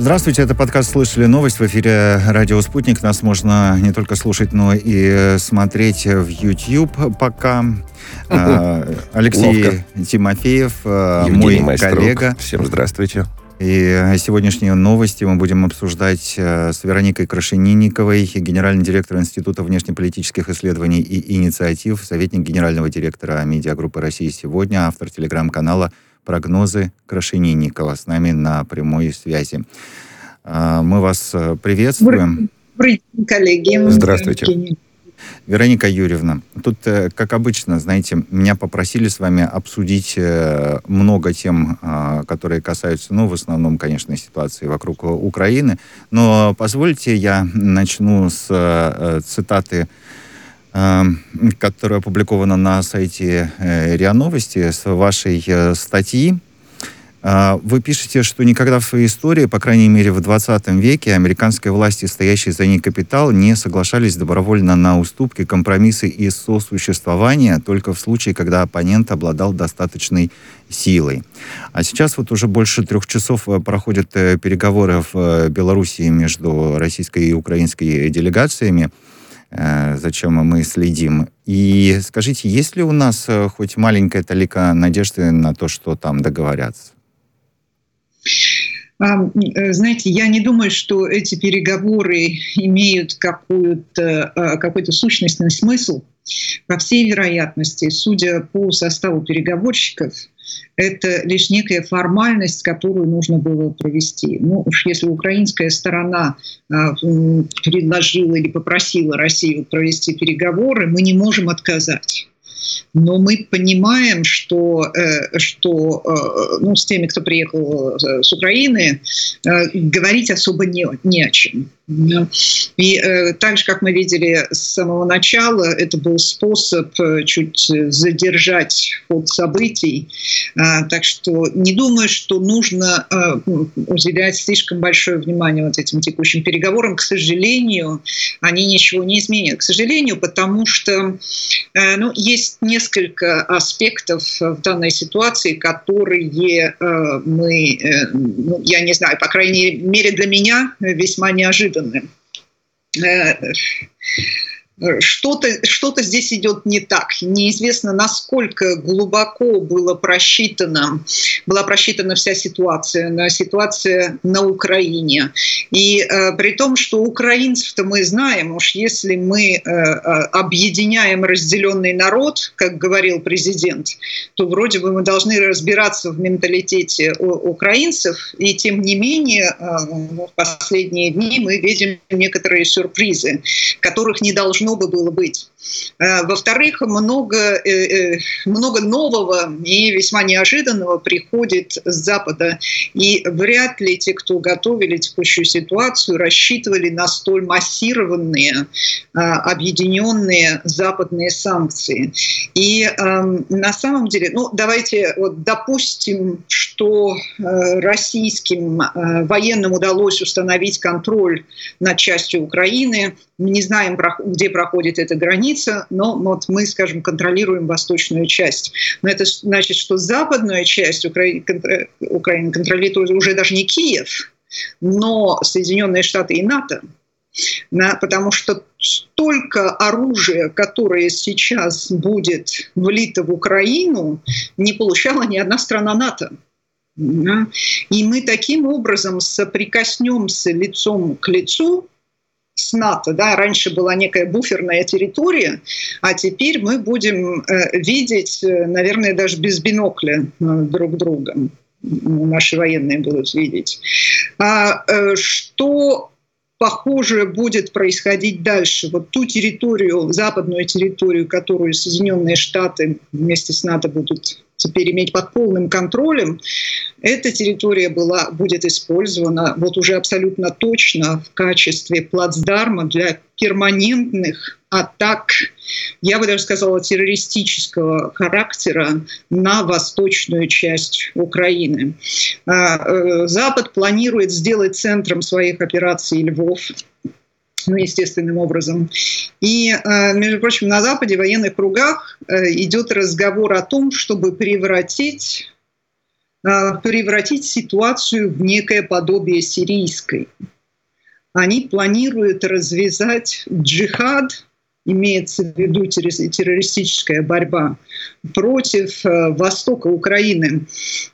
Здравствуйте, это подкаст «Слышали новость» в эфире «Радио Спутник». Нас можно не только слушать, но и смотреть в YouTube пока. А, Алексей Ловко. Тимофеев, а, Евгений мой Майструк. коллега. Всем здравствуйте. И сегодняшние новости мы будем обсуждать а, с Вероникой Крашенинниковой, генеральный директор Института внешнеполитических исследований и инициатив, советник генерального директора медиагруппы России сегодня, автор телеграм-канала прогнозы Крашенинникова с нами на прямой связи. А, мы вас э, приветствуем. Коллеги. Здравствуйте. Вероника Юрьевна, тут, э, как обычно, знаете, меня попросили с вами обсудить э, много тем, а, которые касаются, ну, в основном, конечно, ситуации вокруг Украины. Но позвольте я начну с цитаты которая опубликована на сайте э, РИА Новости с вашей э, статьи. Э, вы пишете, что никогда в своей истории, по крайней мере в 20 веке, американские власти, стоящие за ней капитал, не соглашались добровольно на уступки, компромиссы и сосуществование только в случае, когда оппонент обладал достаточной силой. А сейчас вот уже больше трех часов проходят переговоры в Белоруссии между российской и украинской делегациями. Э, зачем мы следим. И скажите, есть ли у нас э, хоть маленькая талика надежды на то, что там договорятся? Э, знаете, я не думаю, что эти переговоры имеют какую-то, какой-то сущностный смысл. По всей вероятности, судя по составу переговорщиков, это лишь некая формальность, которую нужно было провести. Ну уж если украинская сторона а, предложила или попросила Россию провести переговоры, мы не можем отказать но мы понимаем, что, э, что э, ну, с теми, кто приехал э, с Украины, говорить особо не, не о чем. И э, так же, как мы видели с самого начала, это был способ э, чуть задержать ход событий. А, так что не думаю, что нужно э, уделять слишком большое внимание вот этим текущим переговорам. К сожалению, они ничего не изменят. К сожалению, потому что э, ну, есть несколько аспектов в данной ситуации, которые э, мы, э, ну, я не знаю, по крайней мере для меня весьма неожиданно неожиданным. Э, что-то что здесь идет не так. Неизвестно, насколько глубоко было просчитана, была просчитана вся ситуация, на ситуация на Украине. И э, при том, что украинцев-то мы знаем, уж если мы э, э, объединяем разделенный народ, как говорил президент, то вроде бы мы должны разбираться в менталитете украинцев, и тем не менее э, в последние дни мы видим некоторые сюрпризы, которых не должно должно бы было быть. Э, во-вторых, много, э, э, много нового и весьма неожиданного приходит с Запада. И вряд ли те, кто готовили текущую ситуацию, рассчитывали на столь массированные, объединенные западные санкции. И на самом деле, ну давайте вот допустим, что российским военным удалось установить контроль над частью Украины. Мы не знаем, где проходит эта граница, но вот мы, скажем, контролируем восточную часть. Но это значит, что западную часть Украины контролирует уже даже не Киев, но Соединенные Штаты и НАТО. На, потому что столько оружия, которое сейчас будет влито в Украину, не получала ни одна страна НАТО. И мы таким образом соприкоснемся лицом к лицу с НАТО. Да? Раньше была некая буферная территория, а теперь мы будем э, видеть, э, наверное, даже без бинокля э, друг друга. Наши военные будут видеть. А что похоже будет происходить дальше. Вот ту территорию, западную территорию, которую Соединенные Штаты вместе с НАТО будут теперь иметь под полным контролем, эта территория была, будет использована вот уже абсолютно точно в качестве плацдарма для перманентных атак, я бы даже сказала, террористического характера на восточную часть Украины. А, э, Запад планирует сделать центром своих операций Львов, ну, естественным образом. И, э, между прочим, на Западе, в военных кругах, э, идет разговор о том, чтобы превратить превратить ситуацию в некое подобие сирийской. Они планируют развязать джихад имеется в виду террористическая борьба против э, востока Украины.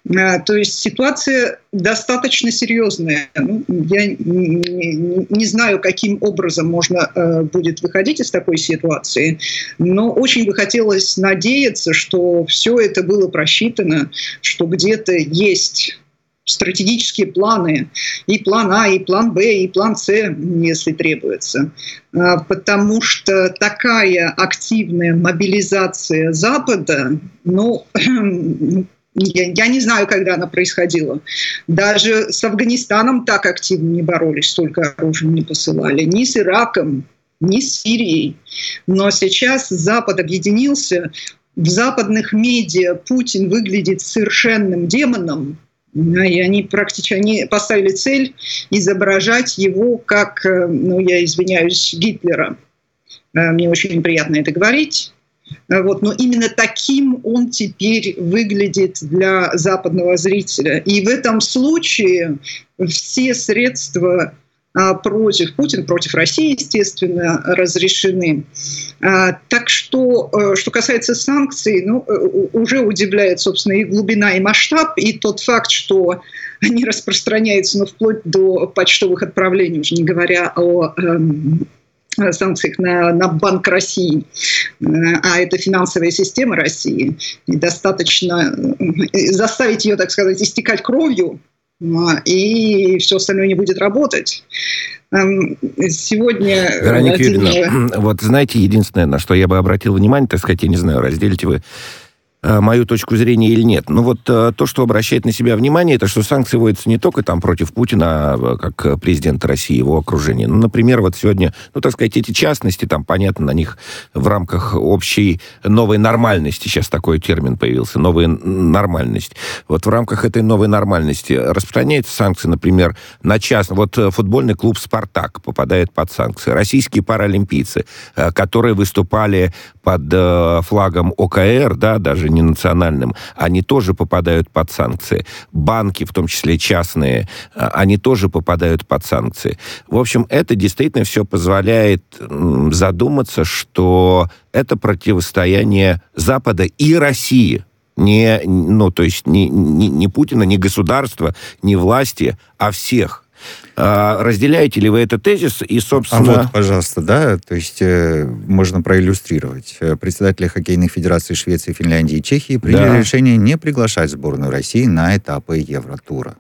Э, то есть ситуация достаточно серьезная. Ну, я не знаю, каким образом можно э, будет выходить из такой ситуации, но очень бы хотелось надеяться, что все это было просчитано, что где-то есть стратегические планы, и план А, и план Б, и план С, если требуется. А, потому что такая активная мобилизация Запада, ну, я, я не знаю, когда она происходила. Даже с Афганистаном так активно не боролись, столько оружия не посылали. Ни с Ираком, ни с Сирией. Но сейчас Запад объединился. В западных медиа Путин выглядит совершенным демоном, и они практически они поставили цель изображать его как, э, ну, я извиняюсь, Гитлера. Э, мне очень приятно это говорить. Э, вот, но именно таким он теперь выглядит для западного зрителя. И в этом случае все средства против Путина, против России, естественно, разрешены. А, так что, э, что касается санкций, ну, э, уже удивляет, собственно, и глубина, и масштаб, и тот факт, что они распространяются ну, вплоть до почтовых отправлений, уже не говоря о эм, санкциях на, на Банк России, э, а это финансовая система России, и достаточно заставить ее, так сказать, истекать кровью, а, и все остальное не будет работать. Эм, сегодня... Вероника Юрьевна, вот знаете, единственное, на что я бы обратил внимание, так сказать, я не знаю, разделите вы мою точку зрения или нет. Но вот э, то, что обращает на себя внимание, это что санкции вводятся не только там против Путина, а как президента России, его окружения. Ну, например, вот сегодня, ну, так сказать, эти частности, там, понятно, на них в рамках общей новой нормальности, сейчас такой термин появился, новая нормальность. Вот в рамках этой новой нормальности распространяются санкции, например, на частный, вот э, футбольный клуб «Спартак» попадает под санкции. Российские паралимпийцы, которые выступали под флагом ОКР, да, даже не национальным, они тоже попадают под санкции. Банки, в том числе частные, а, они тоже попадают под санкции. В общем, это действительно все позволяет задуматься, что это противостояние Запада и России не, ну, то есть не, не, не Путина, не государства, не власти, а всех. А, разделяете ли вы этот тезис? И, собственно... А вот, пожалуйста, да, то есть э, можно проиллюстрировать. Э, председатели хоккейных федераций Швеции, Финляндии и Чехии приняли да. решение не приглашать сборную России на этапы Евротура.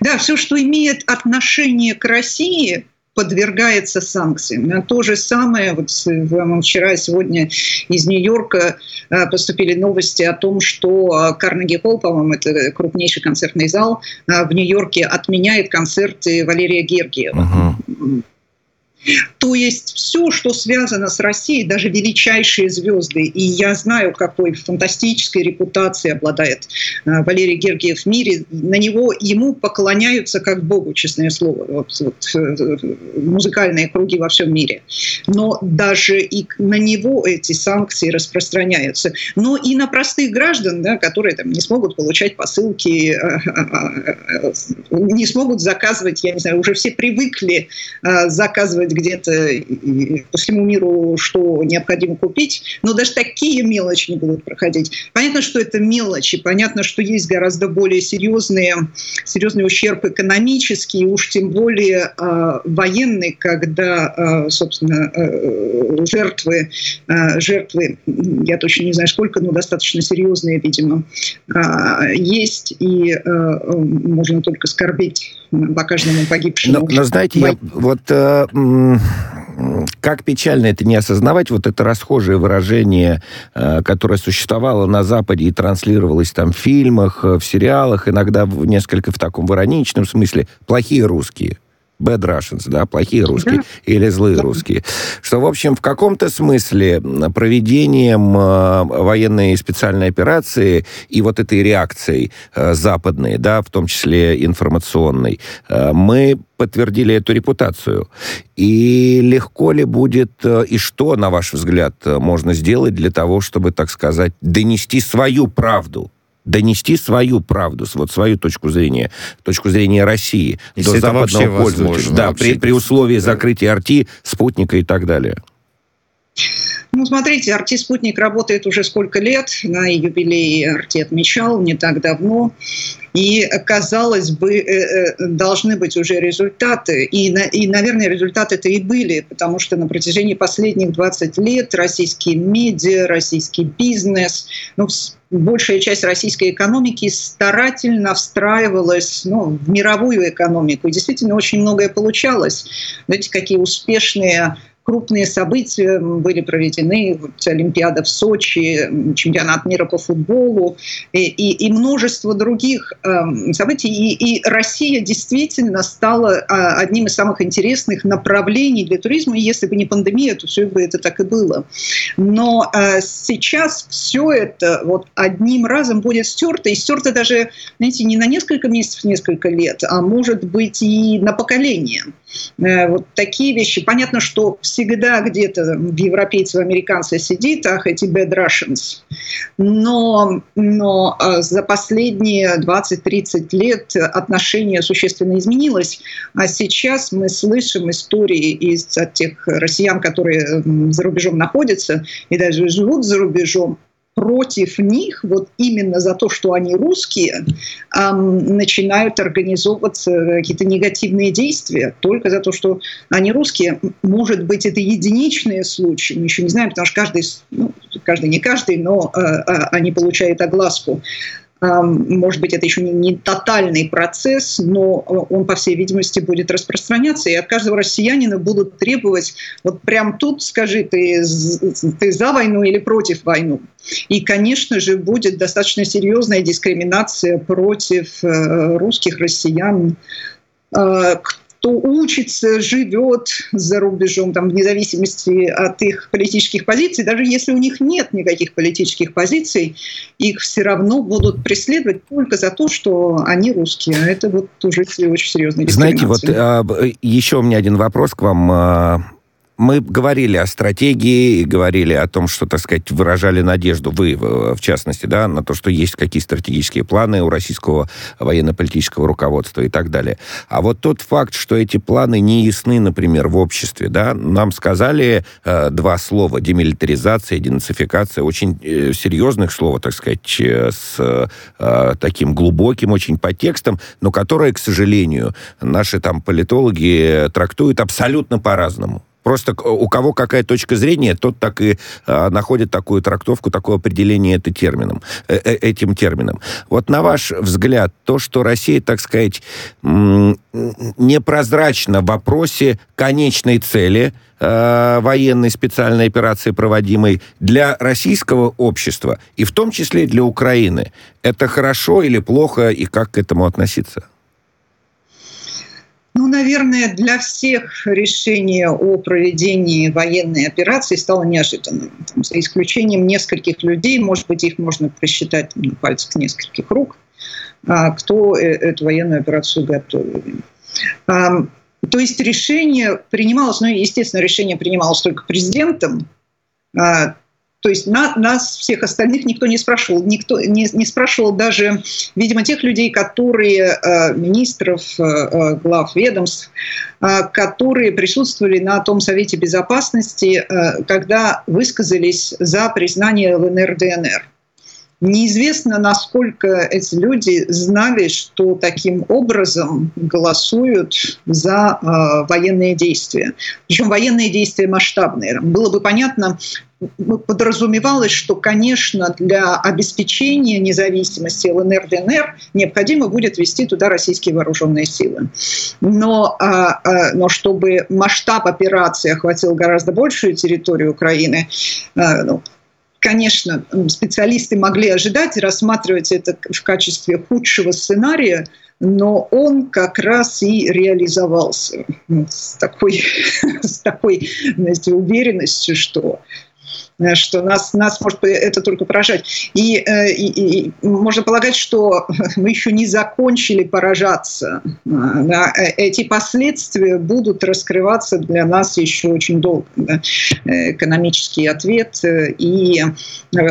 Да, все, что имеет отношение к России, подвергается санкциям. То же самое, вот вчера и сегодня из Нью-Йорка э, поступили новости о том, что Карнеги Холл, по-моему, это крупнейший концертный зал, э, в Нью-Йорке отменяет концерты Валерия Гергиева. Uh-huh. То есть все, что связано с Россией, даже величайшие звезды, и я знаю, какой фантастической репутацией обладает э, Валерий Гергиев в мире, на него ему поклоняются как Богу, честное слово, вот, вот, э, музыкальные круги во всем мире. Но даже и на него эти санкции распространяются. Но и на простых граждан, да, которые там, не смогут получать посылки, э, не смогут заказывать, я не знаю, уже все привыкли заказывать рассказывать где-то по всему миру, что необходимо купить, но даже такие мелочи не будут проходить. Понятно, что это мелочи, понятно, что есть гораздо более серьезные, серьезный ущерб экономический, уж тем более э, военный, когда, э, собственно, э, жертвы, э, жертвы, я точно не знаю сколько, но достаточно серьезные, видимо, э, есть, и э, можно только скорбить по каждому погибшему. Но, но знаете, я вот э, как печально это не осознавать, вот это расхожее выражение, э, которое существовало на Западе и транслировалось там в фильмах, э, в сериалах, иногда в несколько в таком в ироничном смысле, плохие русские bad Russians, да, плохие русские да. или злые да. русские. Что, в общем, в каком-то смысле проведением э, военной специальной операции и вот этой реакцией э, западной, да, в том числе информационной, э, мы подтвердили эту репутацию. И легко ли будет, и что, на ваш взгляд, можно сделать для того, чтобы, так сказать, донести свою правду донести свою правду, вот свою точку зрения, точку зрения России Если до западного пользователя. Да, при, при условии да. закрытия арти, спутника и так далее. Ну, смотрите, Арти «Спутник» работает уже сколько лет. На юбилее Арти отмечал не так давно. И, казалось бы, э, э, должны быть уже результаты. И, и наверное, результаты-то и были, потому что на протяжении последних 20 лет российские медиа, российский бизнес, ну, большая часть российской экономики старательно встраивалась ну, в мировую экономику. И действительно очень многое получалось. Знаете, какие успешные крупные события были проведены, Олимпиада в Сочи, чемпионат мира по футболу и, и, и множество других э, событий. И, и Россия действительно стала э, одним из самых интересных направлений для туризма. И если бы не пандемия, то все бы это так и было. Но э, сейчас все это вот одним разом будет стерто. И стерто даже, знаете, не на несколько месяцев, несколько лет, а может быть и на поколение. Э, вот такие вещи. Понятно, что всегда где-то в европейцев, американцы сидит, ах, эти bad Russians. Но, но э, за последние 20-30 лет отношение существенно изменилось. А сейчас мы слышим истории из от тех россиян, которые за рубежом находятся и даже живут за рубежом, против них, вот именно за то, что они русские, эм, начинают организовываться какие-то негативные действия только за то, что они русские. Может быть, это единичные случаи, мы еще не знаем, потому что каждый, ну, каждый не каждый, но э, э, они получают огласку. Может быть, это еще не, не тотальный процесс, но он, по всей видимости, будет распространяться. И от каждого россиянина будут требовать, вот прям тут скажи, ты, ты за войну или против войну. И, конечно же, будет достаточно серьезная дискриминация против э, русских россиян, э, кто учится, живет за рубежом, там, вне зависимости от их политических позиций, даже если у них нет никаких политических позиций, их все равно будут преследовать только за то, что они русские. Это вот уже очень серьезная Знаете, вот а, еще у меня один вопрос к вам а, мы говорили о стратегии, говорили о том, что, так сказать, выражали надежду, вы, в частности, да, на то, что есть какие стратегические планы у российского военно-политического руководства и так далее. А вот тот факт, что эти планы не ясны, например, в обществе, да, нам сказали э, два слова, демилитаризация, денацификация, очень э, серьезных слов, так сказать, э, с э, таким глубоким очень подтекстом, но которые, к сожалению, наши там политологи трактуют абсолютно по-разному. Просто у кого какая точка зрения, тот так и а, находит такую трактовку, такое определение это термином, э, э, этим термином. Вот на ваш взгляд, то, что Россия, так сказать, непрозрачна в вопросе конечной цели э, военной специальной операции, проводимой для российского общества, и в том числе для Украины, это хорошо или плохо, и как к этому относиться? Ну, наверное, для всех решение о проведении военной операции стало неожиданным. Там, за исключением нескольких людей, может быть, их можно просчитать на пальцах нескольких рук, а, кто э, эту военную операцию готовил. То есть решение принималось, ну, естественно, решение принималось только президентом, а, то есть на, нас, всех остальных, никто не спрашивал. Никто не, не спрашивал даже, видимо, тех людей, которые, э, министров, э, э, глав ведомств, которые присутствовали на том Совете Безопасности, когда высказались за признание ЛНР-ДНР. Неизвестно, насколько эти люди знали, что таким образом голосуют за э, военные действия. Причем военные действия масштабные. Было бы понятно, подразумевалось, что, конечно, для обеспечения независимости ЛНР, ДНР необходимо будет вести туда российские вооруженные силы. Но, а, а, но чтобы масштаб операции охватил гораздо большую территорию Украины, а, ну, конечно, специалисты могли ожидать и рассматривать это в качестве худшего сценария, но он как раз и реализовался с такой, с такой знаете, уверенностью, что что нас, нас может это только поражать. И, и, и можно полагать, что мы еще не закончили поражаться. Да? Эти последствия будут раскрываться для нас еще очень долго. Да? Экономический ответ и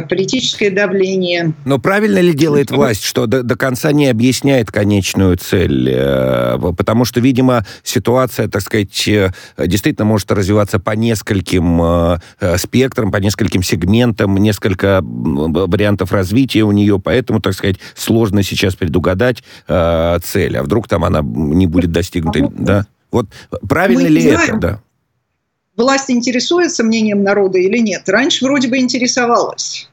политическое давление. Но правильно ли делает власть, что до, до конца не объясняет конечную цель? Потому что, видимо, ситуация, так сказать, действительно может развиваться по нескольким э, э, спектрам, по нескольким сегментам, несколько вариантов развития у нее, поэтому, так сказать, сложно сейчас предугадать э, цель. А вдруг там она не будет достигнута, да? Вот правильно Мы ли знаем. это, да? Власть интересуется мнением народа или нет? Раньше вроде бы интересовалась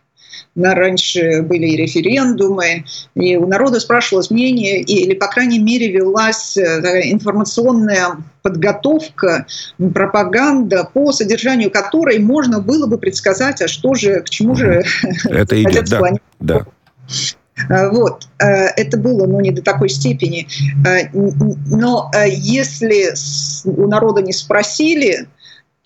раньше были и референдумы, и у народа спрашивалось мнение, или, по крайней мере, велась э, информационная подготовка, пропаганда, по содержанию которой можно было бы предсказать, а что же, к чему же это идет, да, да. Э, вот, э, это было, но не до такой степени. Но если у народа не спросили,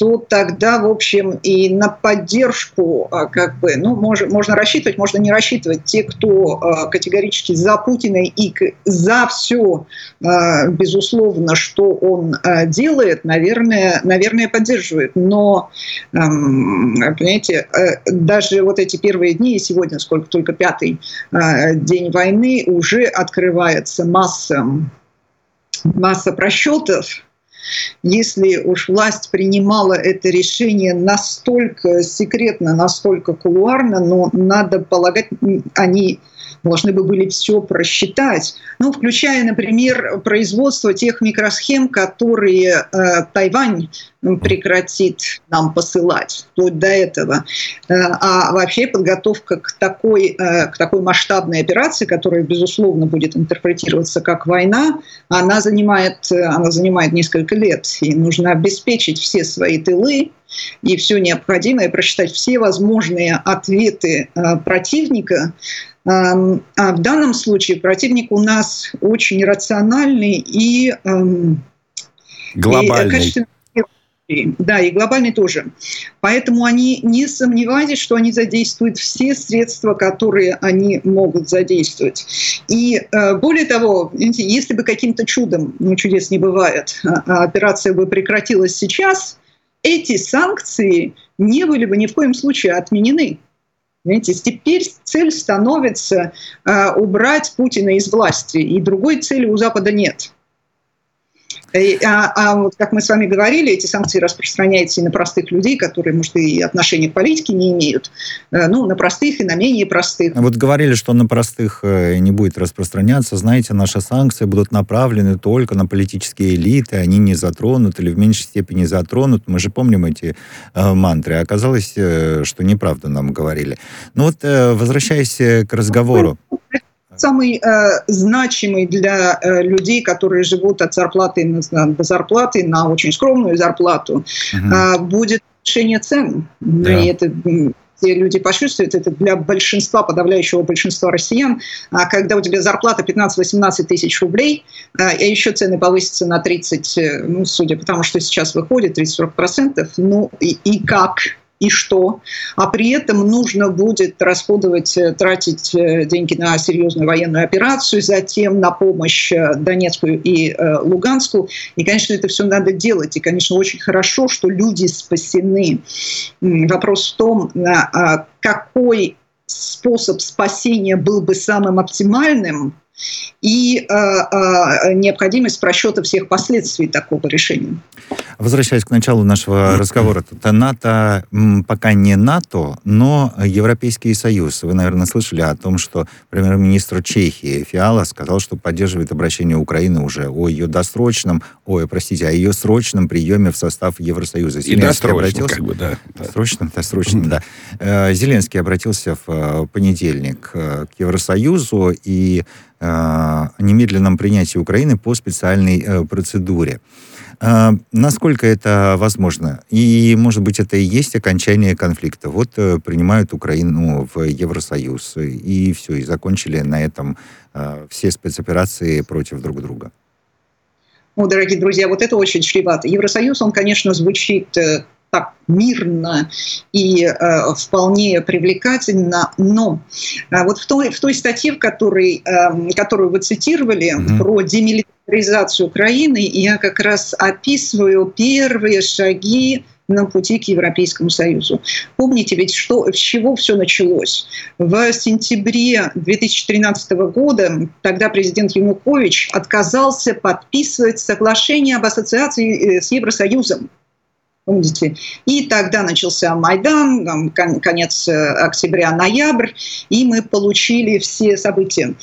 то тогда, в общем, и на поддержку, а, как бы, ну, можно, можно рассчитывать, можно не рассчитывать. Те, кто а, категорически за Путина и за все, а, безусловно, что он делает, наверное, наверное, поддерживают. Но, понимаете, э, даже вот эти первые дни, сегодня сколько только пятый день войны, уже открывается масса масса просчетов, если уж власть принимала это решение настолько секретно, настолько кулуарно, но надо полагать, они должны бы были все просчитать, ну, включая, например, производство тех микросхем, которые э, Тайвань прекратит нам посылать, вплоть до этого. Э, а вообще подготовка к такой, э, к такой масштабной операции, которая, безусловно, будет интерпретироваться как война, она занимает, э, она занимает несколько лет. И нужно обеспечить все свои тылы, и все необходимое, просчитать все возможные ответы противника, а в данном случае противник у нас очень рациональный и глобальный. И, да, и глобальный тоже. Поэтому они не сомневайтесь, что они задействуют все средства, которые они могут задействовать. И э, более того, если бы каким-то чудом, ну чудес не бывает, а, а операция бы прекратилась сейчас, эти санкции не были бы ни в коем случае отменены. Понимаете, теперь цель становится э, убрать Путина из власти, и другой цели у Запада нет. А, а вот как мы с вами говорили, эти санкции распространяются и на простых людей, которые, может, и отношения к политике не имеют. Э, ну, на простых и на менее простых. Вот говорили, что на простых э, не будет распространяться. Знаете, наши санкции будут направлены только на политические элиты, они не затронут или в меньшей степени затронут. Мы же помним эти э, мантры. Оказалось, э, что неправду нам говорили. Ну вот, э, возвращаясь к разговору самый э, значимый для э, людей, которые живут от зарплаты на, до зарплаты на очень скромную зарплату, угу. э, будет решение цен. Да. И это те люди почувствуют, это для большинства, подавляющего большинства россиян, а когда у тебя зарплата 15-18 тысяч рублей, а еще цены повысятся на 30, э, ну, судя по тому, что сейчас выходит, 30-40%, ну и, и как? И что. А при этом нужно будет расходовать, э, тратить э, деньги на серьезную военную операцию, затем на помощь э, Донецку и Луганску. И, конечно, это все надо делать. И, конечно, очень хорошо, что люди спасены. Вопрос в том, а какой способ спасения был бы самым оптимальным, и э, э, необходимость просчета всех последствий такого решения. Возвращаясь к началу нашего разговора, то НАТО пока не НАТО, но Европейский Союз. Вы, наверное, слышали о том, что премьер-министр Чехии Фиала сказал, что поддерживает обращение Украины уже о ее досрочном, ой, простите, о ее срочном приеме в состав Евросоюза. И Зеленский обратился, как бы, да. Досрочным, досрочным, да. Э, Зеленский обратился в э, понедельник к Евросоюзу и немедленном принятии Украины по специальной э, процедуре. А, насколько это возможно? И, может быть, это и есть окончание конфликта. Вот э, принимают Украину в Евросоюз, и все, и закончили на этом э, все спецоперации против друг друга. Ну, дорогие друзья, вот это очень чревато. Евросоюз, он, конечно, звучит так мирно и э, вполне привлекательно, но э, вот в той, в той статье, в которой, э, которую вы цитировали, mm-hmm. про демилитаризацию Украины, я как раз описываю первые шаги на пути к Европейскому Союзу. Помните ведь, что, с чего все началось? В сентябре 2013 года тогда президент Янукович отказался подписывать соглашение об ассоциации э, с Евросоюзом. Помните? И тогда начался Майдан, там, конец э, октября, ноябрь, и мы получили все события.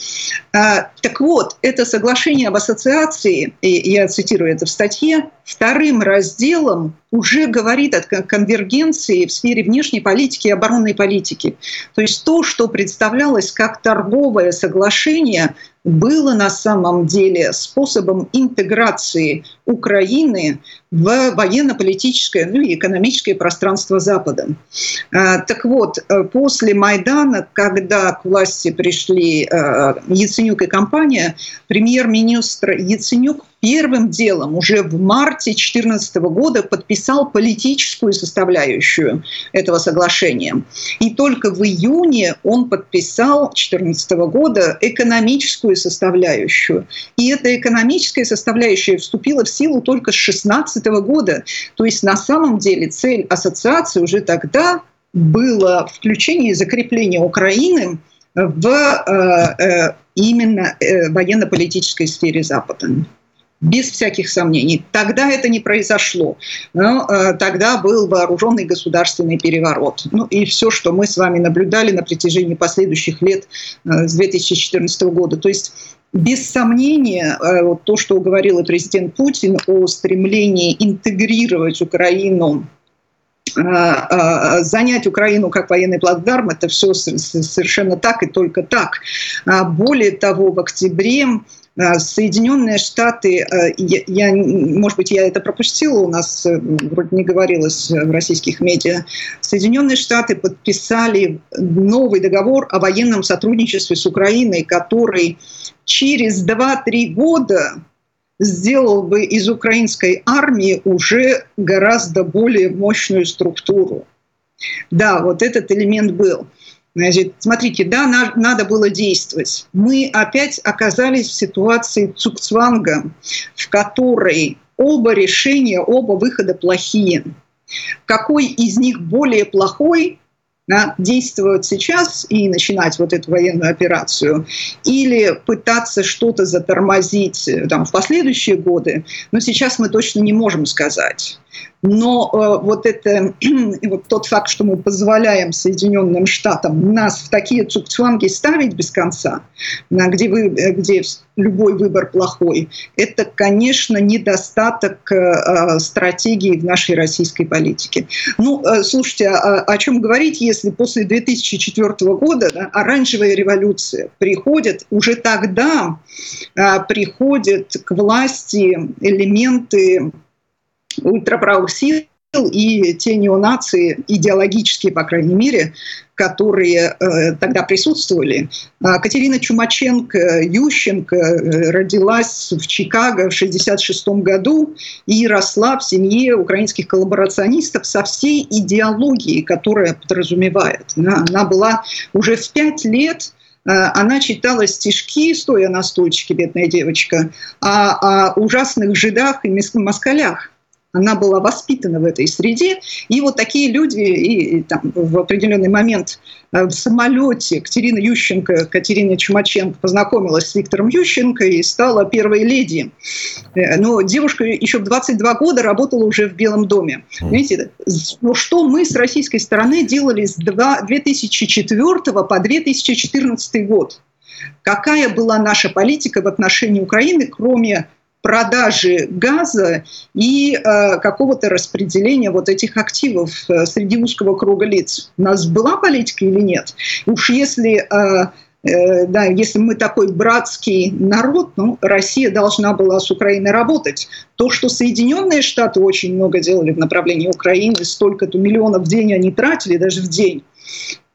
А, так вот, это соглашение об ассоциации, и я цитирую это в статье, вторым разделом уже говорит о конвергенции в сфере внешней политики и оборонной политики. То есть то, что представлялось как торговое соглашение, было на самом деле способом интеграции Украины в военно-политическое ну, и экономическое пространство Запада. А, так вот, э, после Майдана, когда к власти пришли э, Яценюк и компания, премьер-министр Яценюк первым делом уже в марте 2014 года подписал политическую составляющую этого соглашения. И только в июне он подписал 2014 года экономическую составляющую. И эта экономическая составляющая вступила в силу только с 2016 года. То есть на самом деле цель ассоциации уже тогда было включение и закрепление Украины в э, э, именно э, военно-политической сфере Запада без всяких сомнений. Тогда это не произошло. Но э, тогда был вооруженный государственный переворот. Ну и все, что мы с вами наблюдали на протяжении последующих лет э, с 2014 года. То есть без сомнения, э, вот то, что говорил и президент Путин о стремлении интегрировать Украину э, э, занять Украину как военный плацдарм, это все совершенно так и только так. А более того, в октябре Соединенные Штаты, э, я, может быть, я это пропустила, у нас э, вроде не говорилось в российских медиа, Соединенные Штаты подписали новый договор о военном сотрудничестве с Украиной, который через 2-3 года сделал бы из украинской армии уже гораздо более мощную структуру. Да, вот этот элемент был. Значит, смотрите, да, на, надо было действовать. Мы опять оказались в ситуации цукцванга, в которой оба решения, оба выхода плохие. Какой из них более плохой, да, действовать сейчас и начинать вот эту военную операцию, или пытаться что-то затормозить э, там, в последующие годы, но сейчас мы точно не можем сказать. Но э, вот это вот тот факт, что мы позволяем Соединенным Штатам нас в такие цукцванги ставить без конца, где, вы, э, где любой выбор плохой, это, конечно, недостаток э, э, стратегии в нашей российской политике. Ну, э, слушайте, а, о чем говорить, если после 2004 года да, оранжевая революция приходит, уже тогда э, приходят к власти элементы ультраправых сил и те неонации, идеологические, по крайней мере, которые э, тогда присутствовали. А Катерина Чумаченко, Ющенко э, родилась в Чикаго в 1966 году и росла в семье украинских коллаборационистов со всей идеологией, которая подразумевает. Она, она была уже в пять лет э, она читала стишки, стоя на стульчике, бедная девочка, о, о ужасных жидах и москалях она была воспитана в этой среде, и вот такие люди и, и там, в определенный момент э, в самолете Катерина Ющенко, Катерина Чумаченко познакомилась с Виктором Ющенко и стала первой леди. Э, но девушка еще в 22 года работала уже в Белом доме. Но что мы с российской стороны делали с 2004 по 2014 год? Какая была наша политика в отношении Украины, кроме продажи газа и э, какого-то распределения вот этих активов э, среди узкого круга лиц. У нас была политика или нет? Уж если, э, э, да, если мы такой братский народ, ну, Россия должна была с Украиной работать. То, что Соединенные Штаты очень много делали в направлении Украины, столько-то миллионов в день они тратили, даже в день,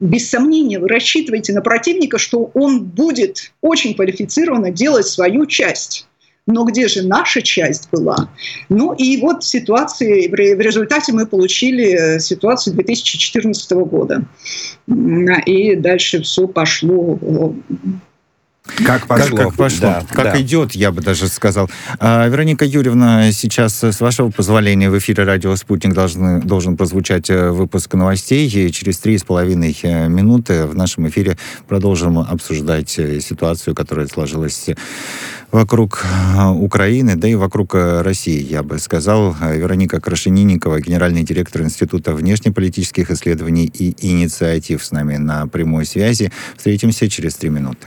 без сомнения, вы рассчитываете на противника, что он будет очень квалифицированно делать свою часть но где же наша часть была? Ну и вот ситуации, в результате мы получили ситуацию 2014 года. И дальше все пошло как пошло. Как, как пошло. Да, как да. идет, я бы даже сказал. А, Вероника Юрьевна, сейчас, с вашего позволения, в эфире радио «Спутник» должны, должен прозвучать э, выпуск новостей. И через три с половиной э, минуты в нашем эфире продолжим обсуждать э, ситуацию, которая сложилась вокруг Украины, да и вокруг России, я бы сказал. Вероника Крашенинникова, генеральный директор Института внешнеполитических исследований и инициатив с нами на прямой связи. Встретимся через три минуты.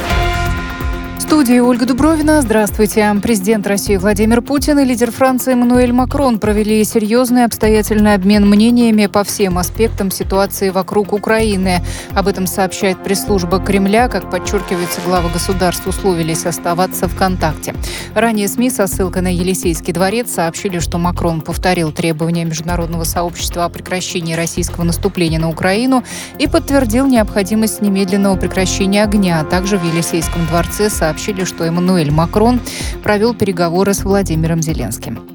студии Ольга Дубровина. Здравствуйте. Президент России Владимир Путин и лидер Франции Эммануэль Макрон провели серьезный обстоятельный обмен мнениями по всем аспектам ситуации вокруг Украины. Об этом сообщает пресс-служба Кремля. Как подчеркивается, главы государств условились оставаться в контакте. Ранее СМИ со ссылкой на Елисейский дворец сообщили, что Макрон повторил требования международного сообщества о прекращении российского наступления на Украину и подтвердил необходимость немедленного прекращения огня. А также в Елисейском дворце сообщили, сообщили, что Эммануэль Макрон провел переговоры с Владимиром Зеленским.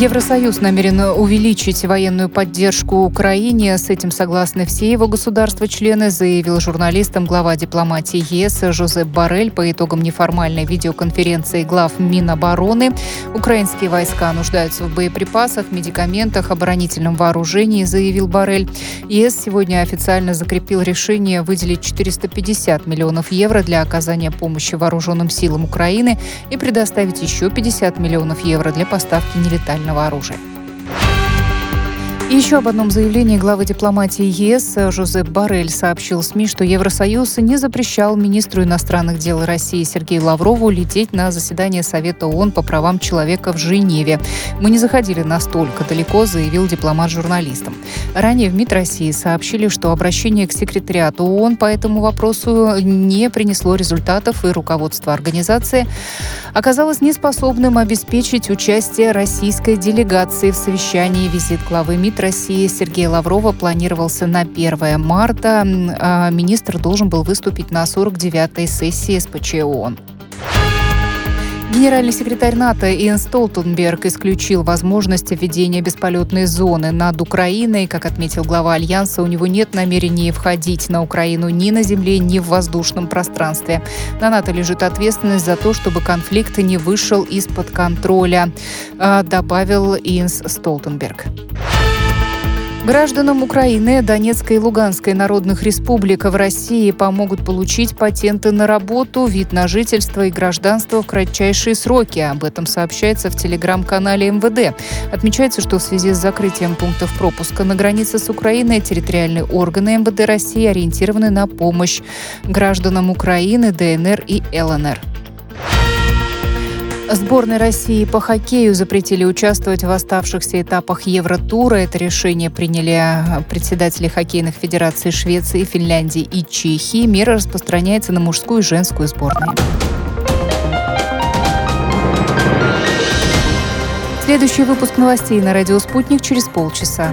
Евросоюз намерен увеличить военную поддержку Украине. С этим согласны все его государства-члены, заявил журналистам глава дипломатии ЕС Жозеп Барель по итогам неформальной видеоконференции глав Минобороны. Украинские войска нуждаются в боеприпасах, медикаментах, оборонительном вооружении, заявил Барель. ЕС сегодня официально закрепил решение выделить 450 миллионов евро для оказания помощи вооруженным силам Украины и предоставить еще 50 миллионов евро для поставки нелетального огнестрельного оружия. Еще об одном заявлении главы дипломатии ЕС Жозеп Барель сообщил СМИ, что Евросоюз не запрещал министру иностранных дел России Сергею Лаврову лететь на заседание Совета ООН по правам человека в Женеве. Мы не заходили настолько далеко, заявил дипломат журналистам. Ранее в МИД России сообщили, что обращение к секретариату ООН по этому вопросу не принесло результатов, и руководство организации оказалось неспособным обеспечить участие российской делегации в совещании визит главы МИД России Сергея Лаврова планировался на 1 марта. А министр должен был выступить на 49-й сессии СПЧ. Генеральный секретарь НАТО Иэн Столтенберг исключил возможность введения бесполетной зоны над Украиной. Как отметил глава Альянса, у него нет намерения входить на Украину ни на земле, ни в воздушном пространстве. На НАТО лежит ответственность за то, чтобы конфликт не вышел из-под контроля, а, добавил Иэнс Столтенберг. Гражданам Украины, Донецкой и Луганской народных республик в России помогут получить патенты на работу, вид на жительство и гражданство в кратчайшие сроки. Об этом сообщается в телеграм-канале МВД. Отмечается, что в связи с закрытием пунктов пропуска на границе с Украиной территориальные органы МВД России ориентированы на помощь гражданам Украины, ДНР и ЛНР. Сборной России по хоккею запретили участвовать в оставшихся этапах Евротура. Это решение приняли председатели хоккейных федераций Швеции, Финляндии и Чехии. Мера распространяется на мужскую и женскую сборные. Следующий выпуск новостей на радио «Спутник» через полчаса.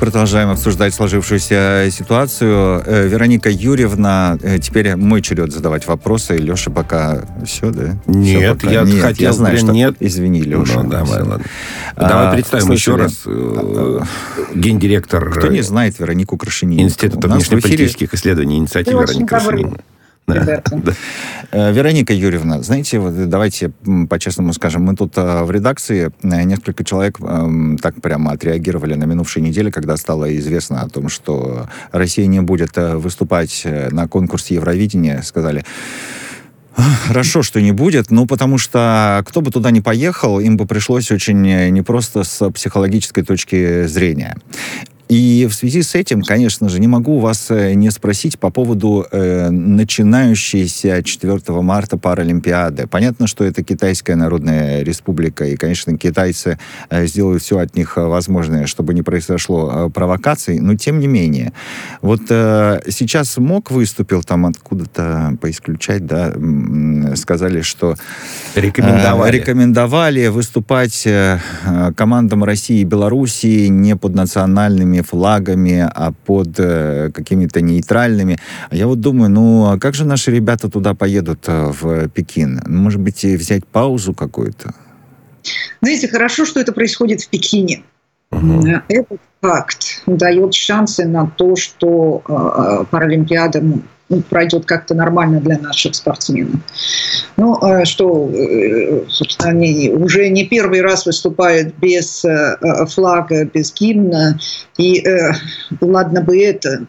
Продолжаем обсуждать сложившуюся ситуацию. Э, Вероника Юрьевна, э, теперь мой черед задавать вопросы. Леша пока все, да? Нет, все пока... я нет, хотел, я знаю, что... нет. Извини, Леша. Ну, давай, ладно. А, давай представим слышали... еще раз. Э, гендиректор... Кто не знает Веронику Крашенину? Института внешнеполитических исследований инициативы Вероника Крашенина. Э, Вероника Юрьевна, знаете, давайте по-честному скажем, мы тут э, в редакции э, несколько человек эм, так прямо отреагировали на минувшей неделе, когда стало известно о том, что Россия не будет выступать на конкурсе Евровидения, сказали, Хорошо, что не будет, ну, потому что кто бы туда ни поехал, им бы пришлось очень непросто с психологической точки зрения. И в связи с этим, конечно же, не могу вас э, не спросить по поводу э, начинающейся 4 марта Паралимпиады. Понятно, что это Китайская Народная Республика, и, конечно, китайцы э, сделают все от них возможное, чтобы не произошло э, провокаций, но тем не менее. Вот э, сейчас МОК выступил там откуда-то поисключать, да, сказали, что... Рекомендовали. Э, рекомендовали выступать э, командам России и Белоруссии не под национальными флагами, а под э, какими-то нейтральными. Я вот думаю, ну, а как же наши ребята туда поедут э, в Пекин? Может быть, взять паузу какую-то? Знаете, хорошо, что это происходит в Пекине. Угу. Этот факт дает шансы на то, что э, Паралимпиада ну, пройдет как-то нормально для наших спортсменов. Ну, а что, э, собственно, они уже не первый раз выступают без э, флага, без гимна, и э, ладно бы это.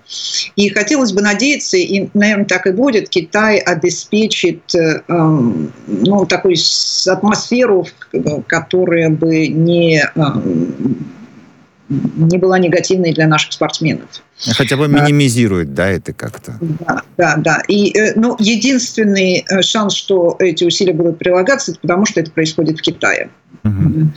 И хотелось бы надеяться, и, наверное, так и будет, Китай обеспечит эм, ну, такую атмосферу, которая бы не не была негативной для наших спортсменов. Хотя бы минимизирует, да, это как-то. Да, да, да. И, э, ну, единственный э, шанс, что эти усилия будут прилагаться, это потому что это происходит в Китае. Угу.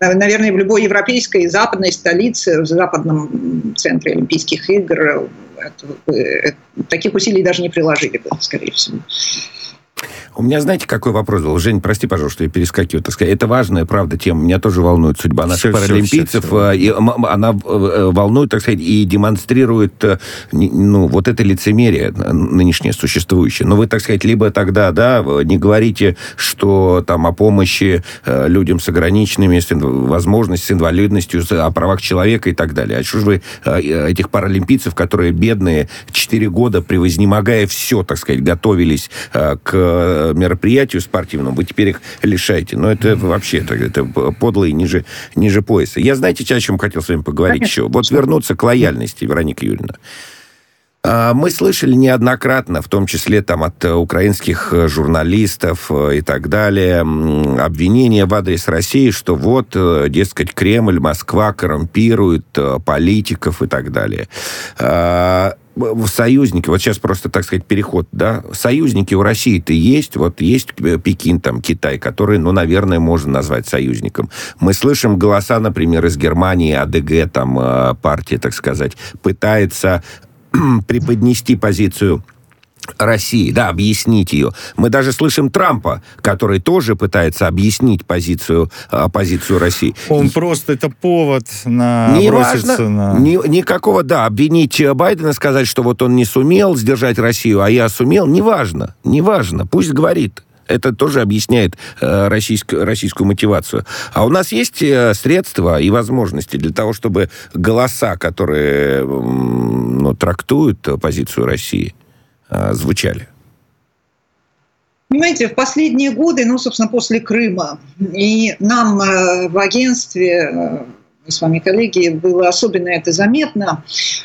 Наверное, в любой европейской западной столице, в западном центре Олимпийских игр, это, таких усилий даже не приложили бы, скорее всего. У меня, знаете, какой вопрос был? Жень, прости, пожалуйста, что я перескакиваю. Так сказать. Это важная, правда, тема. Меня тоже волнует судьба наших все, паралимпийцев. Все, все, все. И она э, волнует, так сказать, и демонстрирует э, ну, вот это лицемерие нынешнее существующее. Но вы, так сказать, либо тогда, да, не говорите, что там о помощи э, людям с ограниченными с возможностями, с инвалидностью, о правах человека и так далее. А что же вы этих паралимпийцев, которые бедные, 4 года, превознемогая все, так сказать, готовились к Э, мероприятию спортивному, вы теперь их лишаете. Но это вообще это, это подло и ниже, ниже пояса. Я, знаете, о чем хотел с вами поговорить Конечно. еще? Вот вернуться к лояльности, Вероника Юрьевна. А, мы слышали неоднократно, в том числе там от украинских э, журналистов э, и так далее, обвинения в адрес России, что вот, дескать, Кремль, Москва коррумпирует политиков и так далее. Союзники, вот сейчас просто, так сказать, переход, да, союзники у России-то есть, вот есть Пекин, там, Китай, который, ну, наверное, можно назвать союзником. Мы слышим голоса, например, из Германии, АДГ, там, э, партия, так сказать, пытается преподнести позицию России, да, объяснить ее. Мы даже слышим Трампа, который тоже пытается объяснить позицию, а, позицию России. Он просто это повод на не важно, на... Ни, никакого, да, обвинить Байдена, сказать, что вот он не сумел сдержать Россию, а я сумел, неважно, неважно, пусть говорит. Это тоже объясняет э, российскую, российскую мотивацию. А у нас есть э, средства и возможности для того, чтобы голоса, которые ну, трактуют позицию России, Э, звучали? Понимаете, в последние годы, ну, собственно, после Крыма, и нам э, в агентстве, э, с вами коллеги, было особенно это заметно,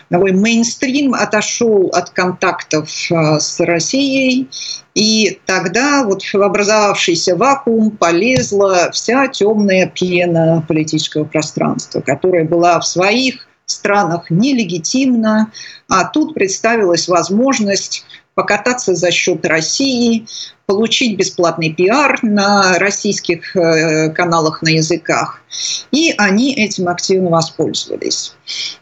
такой мейнстрим отошел от контактов с Россией, и тогда вот в образовавшийся вакуум полезла вся темная пена политического пространства, которая была в своих странах нелегитимна, а тут представилась возможность покататься за счет России, получить бесплатный пиар на российских э, каналах на языках. И они этим активно воспользовались.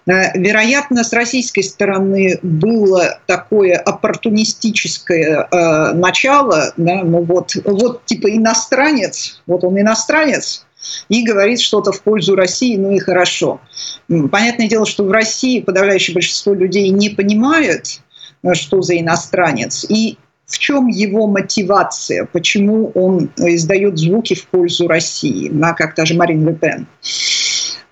Э, вероятно, с российской стороны было такое оппортунистическое э, начало, да, ну вот, вот типа иностранец, вот он иностранец, и говорит что-то в пользу России, ну и хорошо. Понятное дело, что в России подавляющее большинство людей не понимает, что за иностранец, и в чем его мотивация, почему он издает звуки в пользу России, на как та же Марин Ле Пен.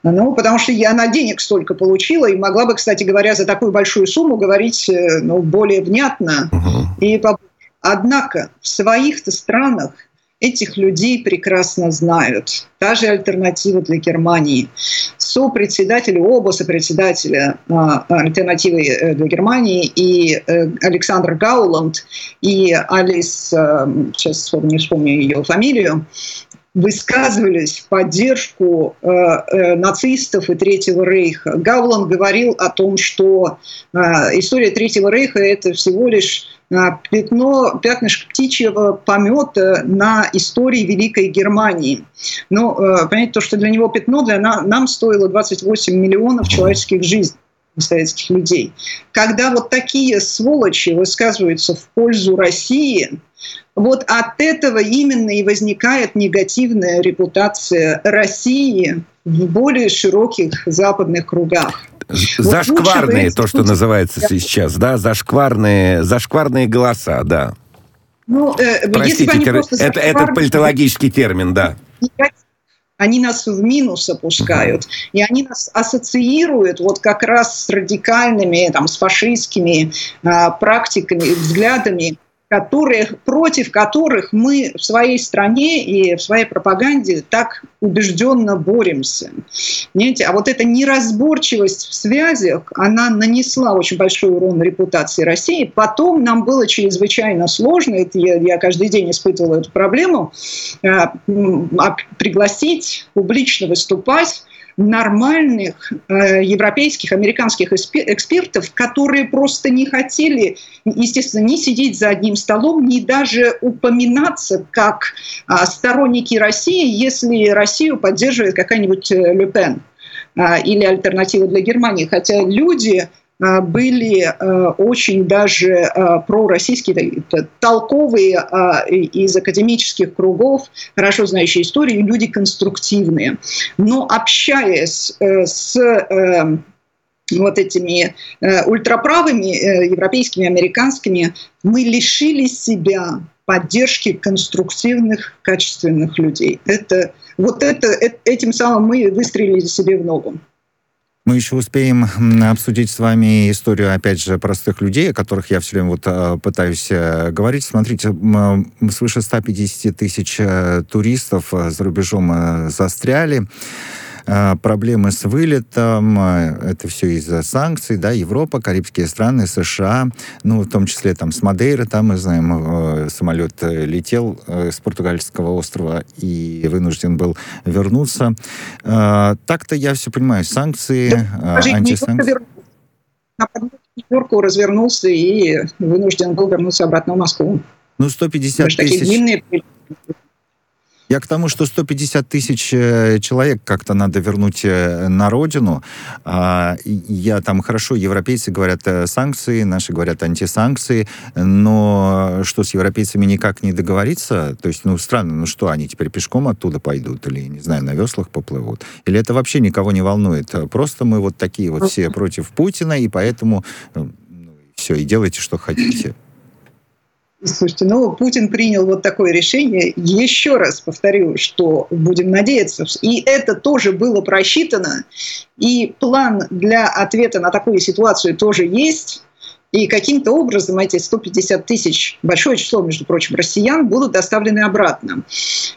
Ну, потому что я на денег столько получила и могла бы, кстати говоря, за такую большую сумму говорить ну, более внятно uh-huh. и побольше Однако в своих-то странах этих людей прекрасно знают. Та же альтернатива для Германии. Сопредседатели, оба сопредседателя а, альтернативы э, для Германии и э, Александр Гауланд и Алис, э, сейчас не вспомню ее фамилию, высказывались в поддержку э, э, нацистов и Третьего Рейха. Гауланд говорил о том, что э, история Третьего Рейха – это всего лишь э, пятно, пятнышко птичьего помета на истории Великой Германии. Но, э, понимаете, то, что для него пятно, для на, нам стоило 28 миллионов человеческих жизней советских людей. Когда вот такие сволочи высказываются в пользу России – вот от этого именно и возникает негативная репутация России в более широких западных кругах. Зашкварные, вот то, что называется сейчас, да, зашкварные, зашкварные голоса, да. Ну, э, Простите, это, зашквар... это политологический термин, да. Они нас в минус опускают, и они нас ассоциируют вот как раз с радикальными, там, с фашистскими э, практиками, взглядами, которые, против которых мы в своей стране и в своей пропаганде так убежденно боремся. Понимаете? А вот эта неразборчивость в связях, она нанесла очень большой урон репутации России. Потом нам было чрезвычайно сложно, это я, я каждый день испытывала эту проблему, э, пригласить, публично выступать нормальных э, европейских, американских экспертов, которые просто не хотели, естественно, не сидеть за одним столом, ни даже упоминаться как э, сторонники России, если Россию поддерживает какая-нибудь э, Люпен э, или альтернатива для Германии. Хотя люди а, были а, очень даже а, пророссийские, толковые из академических кругов, хорошо знающие историю, люди конструктивные. Но общаясь э, с э, вот этими э, ультраправыми европейскими, американскими, мы лишили себя поддержки конструктивных, качественных людей. Это, вот это, этим самым мы выстрелили себе в ногу. Мы еще успеем обсудить с вами историю, опять же, простых людей, о которых я все время вот э, пытаюсь э, говорить. Смотрите, свыше 150 тысяч э, туристов за рубежом застряли. А, проблемы с вылетом, а, это все из-за санкций, да, Европа, Карибские страны, США, ну, в том числе там с Мадейры, там, мы знаем, самолет э, летел э, с португальского острова и вынужден был вернуться. А, так-то я все понимаю, санкции, антисанкции. На Нью-Йорку развернулся и вынужден был вернуться обратно в Москву. Ну, 150 тысяч... Длинные я к тому, что 150 тысяч э, человек как-то надо вернуть э, на родину. А, я там хорошо, европейцы говорят э, санкции, наши говорят антисанкции, но что с европейцами никак не договориться? То есть, ну, странно, ну что, они теперь пешком оттуда пойдут или, не знаю, на веслах поплывут? Или это вообще никого не волнует? Просто мы вот такие вот все против Путина, и поэтому ну, все, и делайте, что хотите. Слушайте, ну, Путин принял вот такое решение. Еще раз повторю, что будем надеяться. И это тоже было просчитано. И план для ответа на такую ситуацию тоже есть. И каким-то образом эти 150 тысяч, большое число, между прочим, россиян, будут доставлены обратно.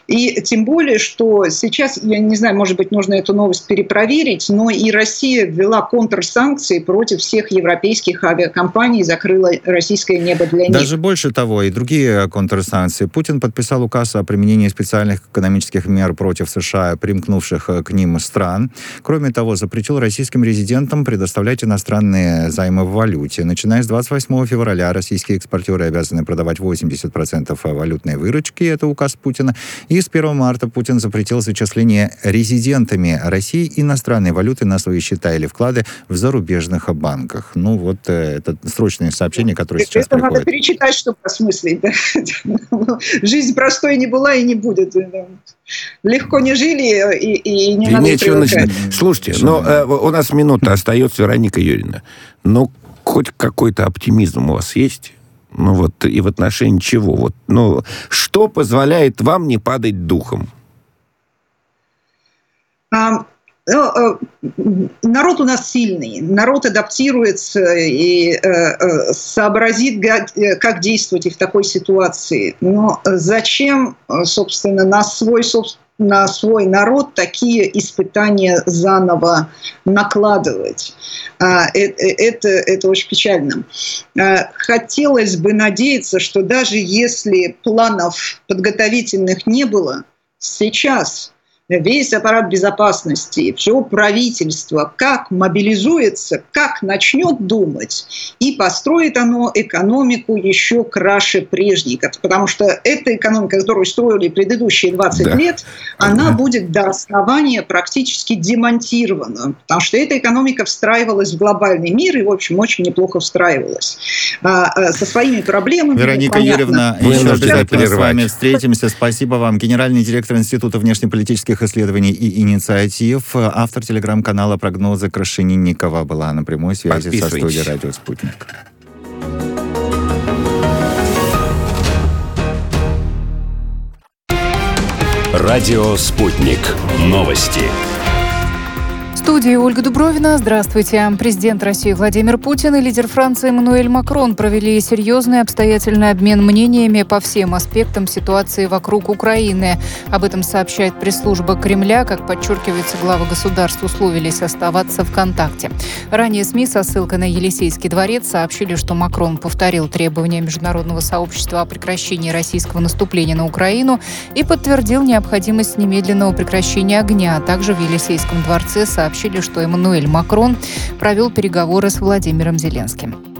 И тем более, что сейчас, я не знаю, может быть, нужно эту новость перепроверить, но и Россия ввела контрсанкции против всех европейских авиакомпаний, закрыла российское небо для них. Даже больше того, и другие контрсанкции. Путин подписал указ о применении специальных экономических мер против США, примкнувших к ним стран. Кроме того, запретил российским резидентам предоставлять иностранные займы в валюте, начиная с с 28 февраля российские экспортеры обязаны продавать 80% валютной выручки, это указ Путина. И с 1 марта Путин запретил зачисление резидентами России иностранной валюты на свои счета или вклады в зарубежных банках. Ну вот э, это срочное сообщение, которое сейчас это приходит. надо перечитать, чтобы осмыслить. Да? Жизнь простой не была и не будет. Легко не жили и, и не и надо нечего начинать. Слушайте, но э, у нас минута остается, Вероника Юрьевна. Ну, хоть какой-то оптимизм у вас есть? Ну вот и в отношении чего? Вот, ну, что позволяет вам не падать духом? А, ну, народ у нас сильный, народ адаптируется и сообразит, как действовать в такой ситуации. Но зачем, собственно, на свой собственный на свой народ такие испытания заново накладывать. А, э, э, это, это очень печально. А, хотелось бы надеяться, что даже если планов подготовительных не было, сейчас весь аппарат безопасности, все правительство, как мобилизуется, как начнет думать, и построит оно экономику еще краше прежней. Потому что эта экономика, которую строили предыдущие 20 да. лет, она ага. будет до основания практически демонтирована. Потому что эта экономика встраивалась в глобальный мир и, в общем, очень неплохо встраивалась. А, а, со своими проблемами. Вероника. Юрьевна, еще обязательно с вами встретимся. Спасибо вам. Генеральный директор Института внешнеполитических политических исследований и инициатив, автор телеграм-канала «Прогнозы» Крашенинникова была на прямой связи со студией «Радио Спутник». Радио «Спутник». Новости студии Ольга Дубровина. Здравствуйте. Президент России Владимир Путин и лидер Франции Эммануэль Макрон провели серьезный обстоятельный обмен мнениями по всем аспектам ситуации вокруг Украины. Об этом сообщает пресс-служба Кремля. Как подчеркивается, главы государств условились оставаться в контакте. Ранее СМИ со ссылкой на Елисейский дворец сообщили, что Макрон повторил требования международного сообщества о прекращении российского наступления на Украину и подтвердил необходимость немедленного прекращения огня. А также в Елисейском дворце сообщили, сообщили, что Эммануэль Макрон провел переговоры с Владимиром Зеленским.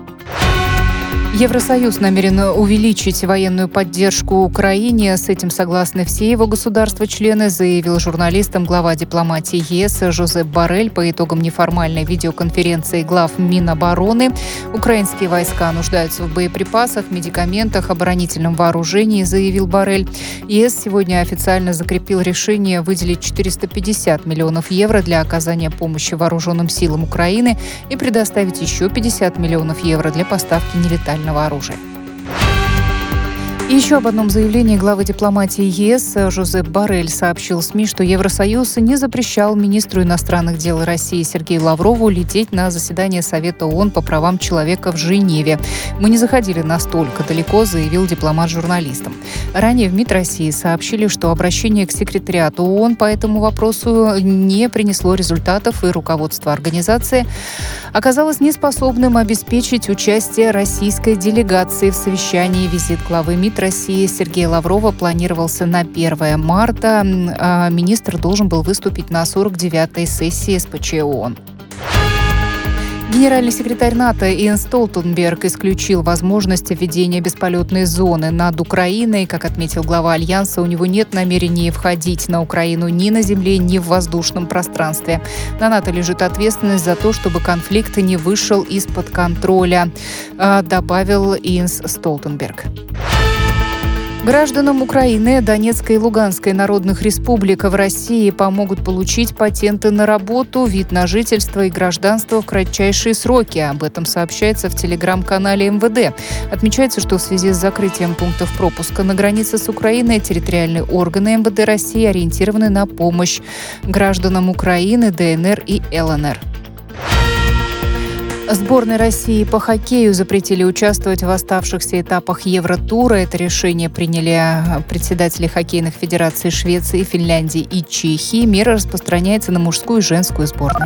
Евросоюз намерен увеличить военную поддержку Украине. С этим согласны все его государства-члены, заявил журналистам глава дипломатии ЕС Жозеп Барель по итогам неформальной видеоконференции глав Минобороны. Украинские войска нуждаются в боеприпасах, медикаментах, оборонительном вооружении, заявил Барель. ЕС сегодня официально закрепил решение выделить 450 миллионов евро для оказания помощи вооруженным силам Украины и предоставить еще 50 миллионов евро для поставки нелетального огнестрельного оружия. Еще об одном заявлении главы дипломатии ЕС Жозеп Барель сообщил СМИ, что Евросоюз не запрещал министру иностранных дел России Сергею Лаврову лететь на заседание Совета ООН по правам человека в Женеве. Мы не заходили настолько далеко, заявил дипломат журналистам. Ранее в МИД России сообщили, что обращение к секретариату ООН по этому вопросу не принесло результатов, и руководство организации оказалось неспособным обеспечить участие российской делегации в совещании визит главы МИД России Сергея Лаврова планировался на 1 марта. А министр должен был выступить на 49-й сессии СПЧ. Генеральный секретарь НАТО Иэн Столтенберг исключил возможность введения бесполетной зоны над Украиной. Как отметил глава Альянса, у него нет намерения входить на Украину ни на земле, ни в воздушном пространстве. На НАТО лежит ответственность за то, чтобы конфликт не вышел из-под контроля, а, добавил Иэнс Столтенберг. Гражданам Украины, Донецкой и Луганской народных республик в России помогут получить патенты на работу, вид на жительство и гражданство в кратчайшие сроки. Об этом сообщается в телеграм-канале МВД. Отмечается, что в связи с закрытием пунктов пропуска на границе с Украиной территориальные органы МВД России ориентированы на помощь гражданам Украины, ДНР и ЛНР. Сборной России по хоккею запретили участвовать в оставшихся этапах Евротура. Это решение приняли председатели хоккейных федераций Швеции, Финляндии и Чехии. Мера распространяется на мужскую и женскую сборные.